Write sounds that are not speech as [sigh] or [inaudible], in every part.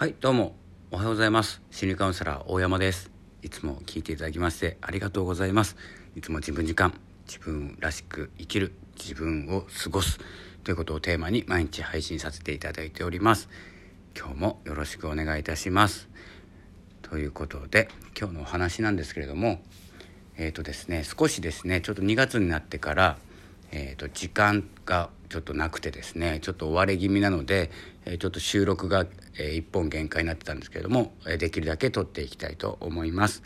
はいどうも。おはようございます。心理カウンセラー大山です。いつも聞いていただきましてありがとうございます。いつも自分時間自分らしく生きる自分を過ごすということをテーマに毎日配信させていただいております。今日もよろしくお願いいたします。ということで今日のお話なんですけれどもえっ、ー、とですね少しですねちょっと2月になってからえーと、時間がちょっとなくてですねちょっと追われ気味なので、え、ちょっと収録が、え、1本限界になってたんですけれども、え、できるだけ撮っていきたいと思います。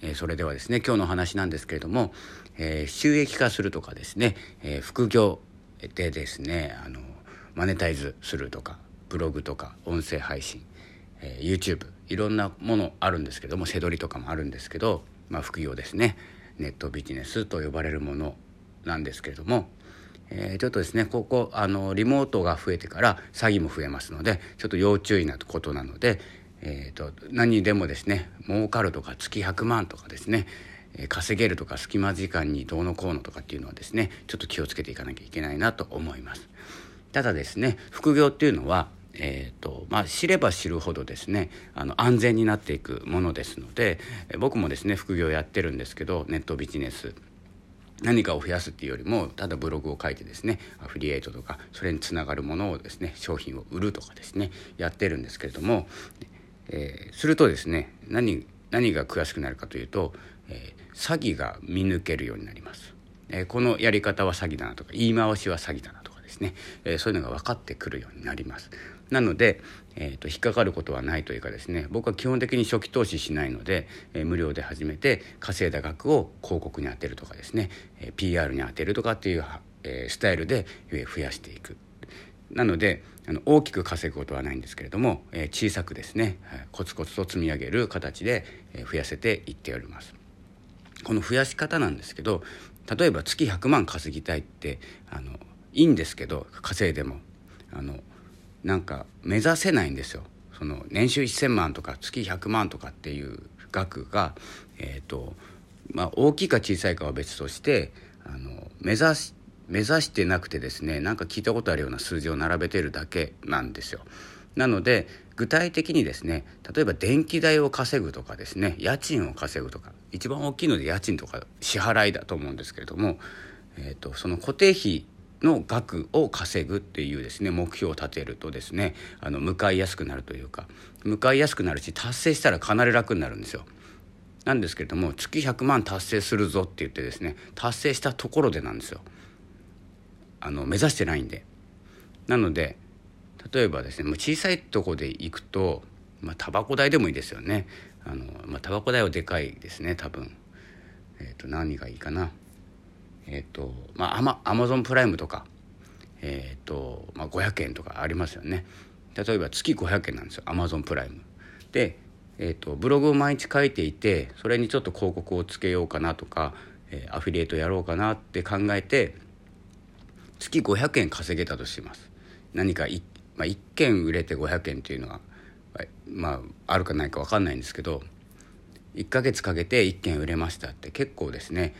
え、それではですね今日の話なんですけれども、え、収益化するとかですね、え、副業でですねあのマネタイズするとかブログとか音声配信、え、YouTube いろんなものあるんですけども背取りとかもあるんですけど、まあ、副業ですねネットビジネスと呼ばれるものなんですけれども、えー、ちょっとですねここあのリモートが増えてから詐欺も増えますのでちょっと要注意なことなので、えーと、何にでもですね儲かるとか月100万とかですね稼げるとか隙間時間にどうのこうのとかっていうのはですねちょっと気をつけていかなきゃいけないなと思います。ただですね副業っていうのはえーとまあ、知れば知るほどですねあの安全になっていくものですので僕もですね副業やってるんですけどネットビジネス何かを増やすっていうよりもただブログを書いてですねアフリエイトとかそれにつながるものをですね商品を売るとかですねやってるんですけれども、えー、するとですね何何が詳しくなるかというと、えー、詐欺が見抜けるようになります、えー、このやり方は詐欺だなとか言い回しは詐欺だなとかですね、えそういうのが分かってくるようになります。なので、えーと、引っかかることはないというかですね僕は基本的に初期投資しないので、えー、無料で始めて稼いだ額を広告に充てるとかですね、えー、PR に充てるとかっていう、えー、スタイルで増やしていく。なのであの大きく稼ぐことはないんですけれども、えー、小さくですね、はい、コツコツと積み上げる形で、えー、増やせていっております。この増やし方なんですけど例えば月100万稼ぎたいってあのいいんですけど稼いでもあのなんか目指せないんですよ。その年収1,000万とか月100万とかっていう額が、えーとまあ、大きいか小さいかは別としてあの目指し目指してなくてですねなんか聞いたことあるような数字を並べてるだけなんですよ。なので具体的にですね例えば電気代を稼ぐとかですね家賃を稼ぐとか一番大きいので家賃とか支払いだと思うんですけれども、えーとその固定費の額を稼ぐっていうですね目標を立てるとですねあの向かいやすくなるというか向かいやすくなるし達成したらかなり楽になるんですよ。なんですけれども月100万達成するぞって言ってですね達成したところでなんですよ。あの目指してないんで。なので例えばですねもう小さいとこで行くとまあタバコ代でもいいですよね。あのまあタバコ代はでかいですね多分。えっ、ー、と何がいいかな。えっ、ー、とまあアマアマゾンプライムとかえっ、ー、と、まあ、500円とかありますよね。例えば月500円なんですよアマゾンプライム。で、えーと、ブログを毎日書いていてそれにちょっと広告をつけようかなとか、えー、アフィリエイトやろうかなって考えて月500円稼げたとします。何か 1,、まあ、1件売れて500円っていうのはまああるかないか分かんないんですけど1ヶ月かけて1件売れましたって結構ですね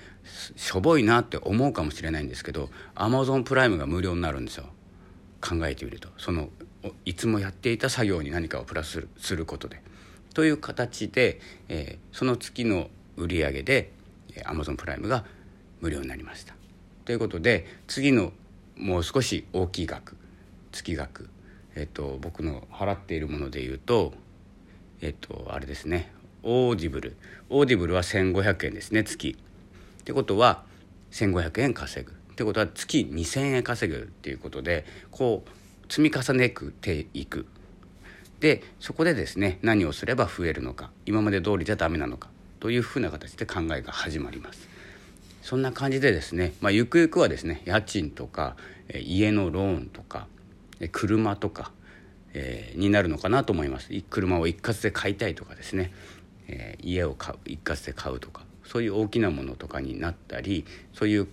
しょぼいなって思うかもしれないんですけどアマゾンプライムが無料になるんですよ考えてみるとそのいつもやっていた作業に何かをプラスすることで。という形で、えー、その月の売り上げでアマゾンプライムが無料になりました。ということで次のもう少し大きい額月額、えっと、僕の払っているもので言うとえっとあれですね Audible。Audible は1500円ですね月。ってことは1500円稼ぐ。ってことは月2,000円稼ぐっていうことでこう積み重ねていく。でそこでですね何をすれば増えるのか今まで通りじゃダメなのかというふうな形で考えが始まります。そんな感じでですね、まあ、ゆくゆくはですね家賃とか家のローンとか車とか、になるのかなと思います。車を一括で買いたいとかですね。えー、家を買う一括で買うとかそういう大きなものとかになったりそういう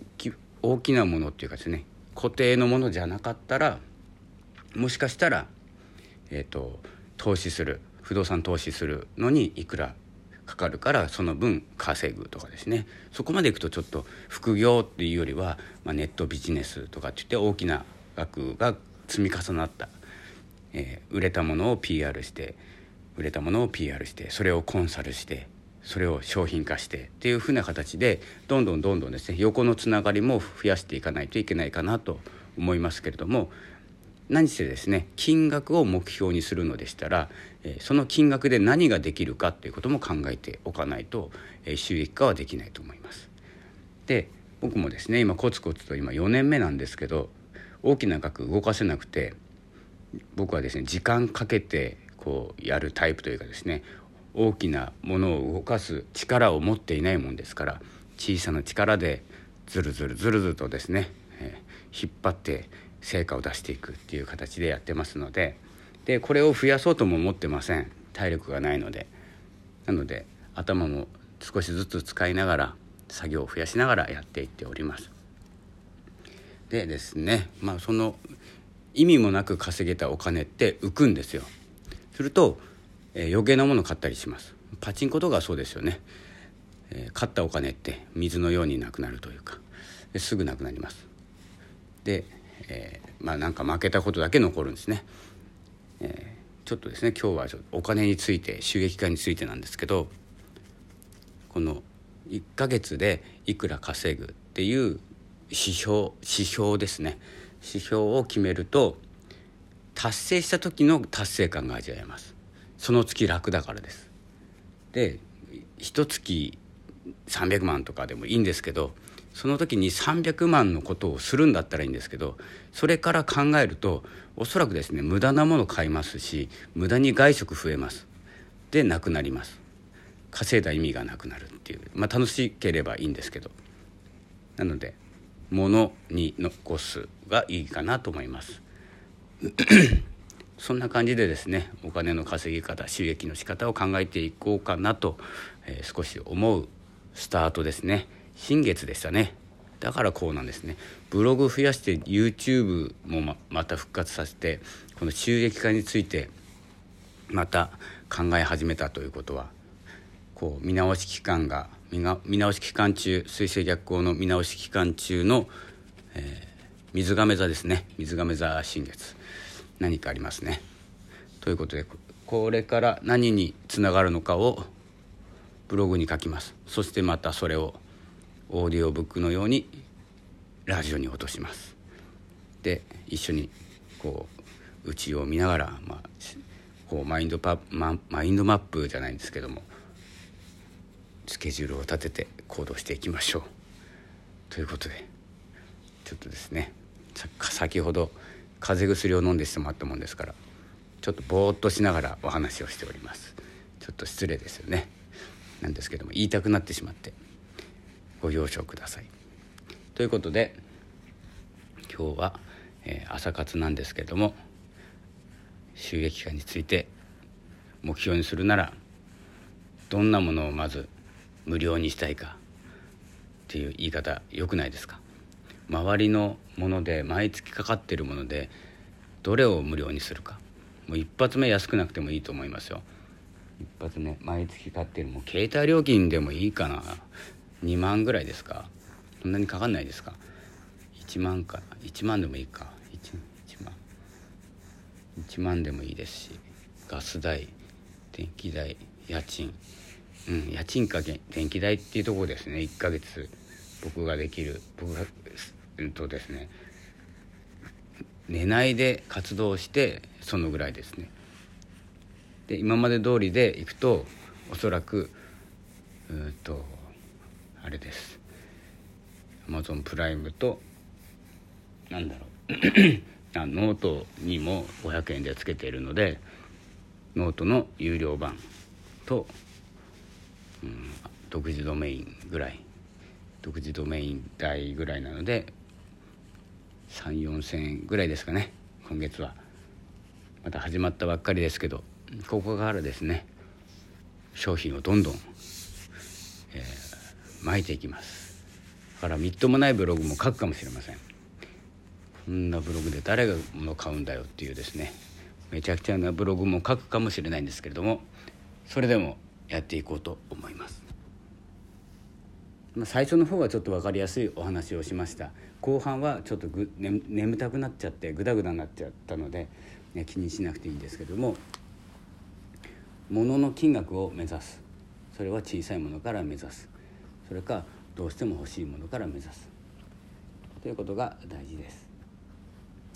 大きなものっていうかですね固定のものじゃなかったらもしかしたら、えーと、投資する不動産投資するのにいくらかかるからその分稼ぐとかですね。そこまでいくとちょっと副業っていうよりは、まあ、ネットビジネスとかっていって大きな額が積み重なった、えー売れたものを PR して売れたものを PR してそれをコンサルしてそれを商品化してっていうふうな形でどんどんどんどんですね横のつながりも増やしていかないといけないかなと思いますけれども何せですね金額を目標にするのでしたらその金額で何ができるかっていうことも考えておかないと収益化はできないと思います。で僕もですね今コツコツと今4年目なんですけど大きな額動かせなくて僕はですね時間かけてこうやるタイプというかですね大きなものを動かす力を持っていないもんですから小さな力でずるずるずるずるとですね、えー、引っ張って成果を出していくっていう形でやってますのででこれを増やそうとも思ってません。体力がないので。なので頭も少しずつ使いながら作業を増やしながらやっていっております。でですねまあその意味もなく稼げたお金って浮くんですよ。すると、えー、余計なものを買ったりします。パチンコとかそうですよね、えー、買ったお金って水のようになくなるというかすぐなくなります。で、えー、まあなんか負けたことだけ残るんですね、えー、ちょっとですね今日はちょっとお金について収益化についてなんですけどこの1ヶ月でいくら稼ぐっていう指標指標ですね。指標を決めると達成した時の達成感が味わえます。その月楽だからです。で一月300万とかでもいいんですけどその時に300万のことをするんだったらいいんですけどそれから考えるとおそらくですね無駄なもの買いますし無駄に外食増えます。でなくなります。稼いだ意味がなくなるっていう。まあ楽しければいいんですけど。なので物に残すがいいかなと思います。[coughs] そんな感じでですねお金の稼ぎ方収益の仕方を考えていこうかなと、えー、少し思うスタートですね。新月でしたね。だからこうなんですね。ブログ増やして YouTube もままた復活させてこの収益化についてまた考え始めたということはこう見直し期間が見直し期間中水星逆行の見直し期間中の、えー、水亀座ですね。水亀座新月。何かありますね。ということでこれから何につながるのかをブログに書きます。そしてまたそれをオーディオブックのようにラジオに落とします。で一緒にこう内を見ながら、まあ、こうマインドパママインドマップじゃないんですけどもスケジュールを立てて行動していきましょう。ということでちょっとですね先ほど風邪薬を飲んでしまったもんですからちょっとぼーっとしながらお話をしております。ちょっと失礼ですよね。なんですけども言いたくなってしまってご了承ください。ということで今日は、えー、朝活なんですけれども収益化について目標にするならどんなものをまず無料にしたいかっていう言い方良くないですか？周りのもので毎月かかってるものでどれを無料にするか。もう一発目安くなくてもいいと思いますよ。一発目毎月買ってるもう携帯料金でもいいかな。2万ぐらいですか。そんなにかかんないですか。1万か。1万でもいいか。1, 1万。1万でもいいですし。ガス代電気代家賃。うん家賃か電気代っていうところですね。1ヶ月僕ができる。僕がとですね寝ないで活動してそのぐらいですね。で今まで通りでいくとおそらくうとあれです。アマゾンプライムとなんだろう [coughs] あノートにも500円でつけているのでノートの有料版と、うん、独自ドメインぐらい独自ドメイン代ぐらいなので3 4千円ぐらいですかね。今月は。また始まったばっかりですけどここからですね商品をどんどん、えー、巻いていきます。だからみっともないブログも書くかもしれません。こんなブログで誰が物買うんだよっていうですねめちゃくちゃなブログも書くかもしれないんですけれどもそれでもやっていこうと思います。最初の方はちょっと分かりやすいお話をしました。後半はちょっとぐ、ね、眠たくなっちゃってグダグダになっちゃったのでね、気にしなくていいんですけども物の金額を目指す。それは小さいものから目指す。それかどうしても欲しいものから目指す。ということが大事です。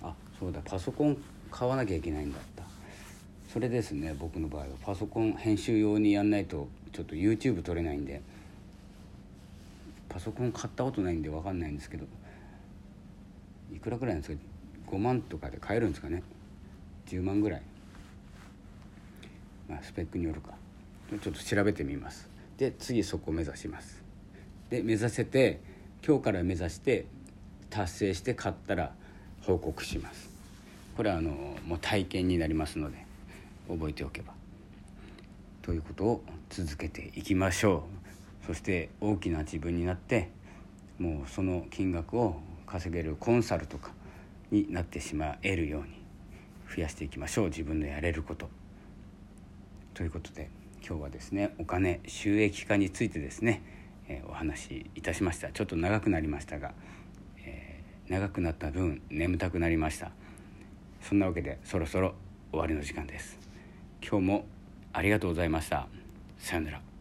あそうだ。パソコン買わなきゃいけないんだった。それですね僕の場合は。パソコン編集用にやんないとちょっと YouTube 撮れないんで。パソコン買ったことないんで分かんないんですけど。いくらぐらいなんですか？5万とかで買えるんですかね？10万ぐらい。まあスペックによるか。ちょっと調べてみます。で次そこを目指します。で目指せて今日から目指して達成して買ったら報告します。これはあのもう体験になりますので覚えておけば。ということを続けていきましょう。そして大きな自分になってもうその金額を稼げるコンサルとかになってしまえるように増やしていきましょう自分のやれること。ということで今日はですねお金収益化についてですね、えー、お話しいたしました。ちょっと長くなりましたが、えー、長くなった分眠たくなりました。そんなわけでそろそろ終わりの時間です。今日もありがとうございました。さよなら。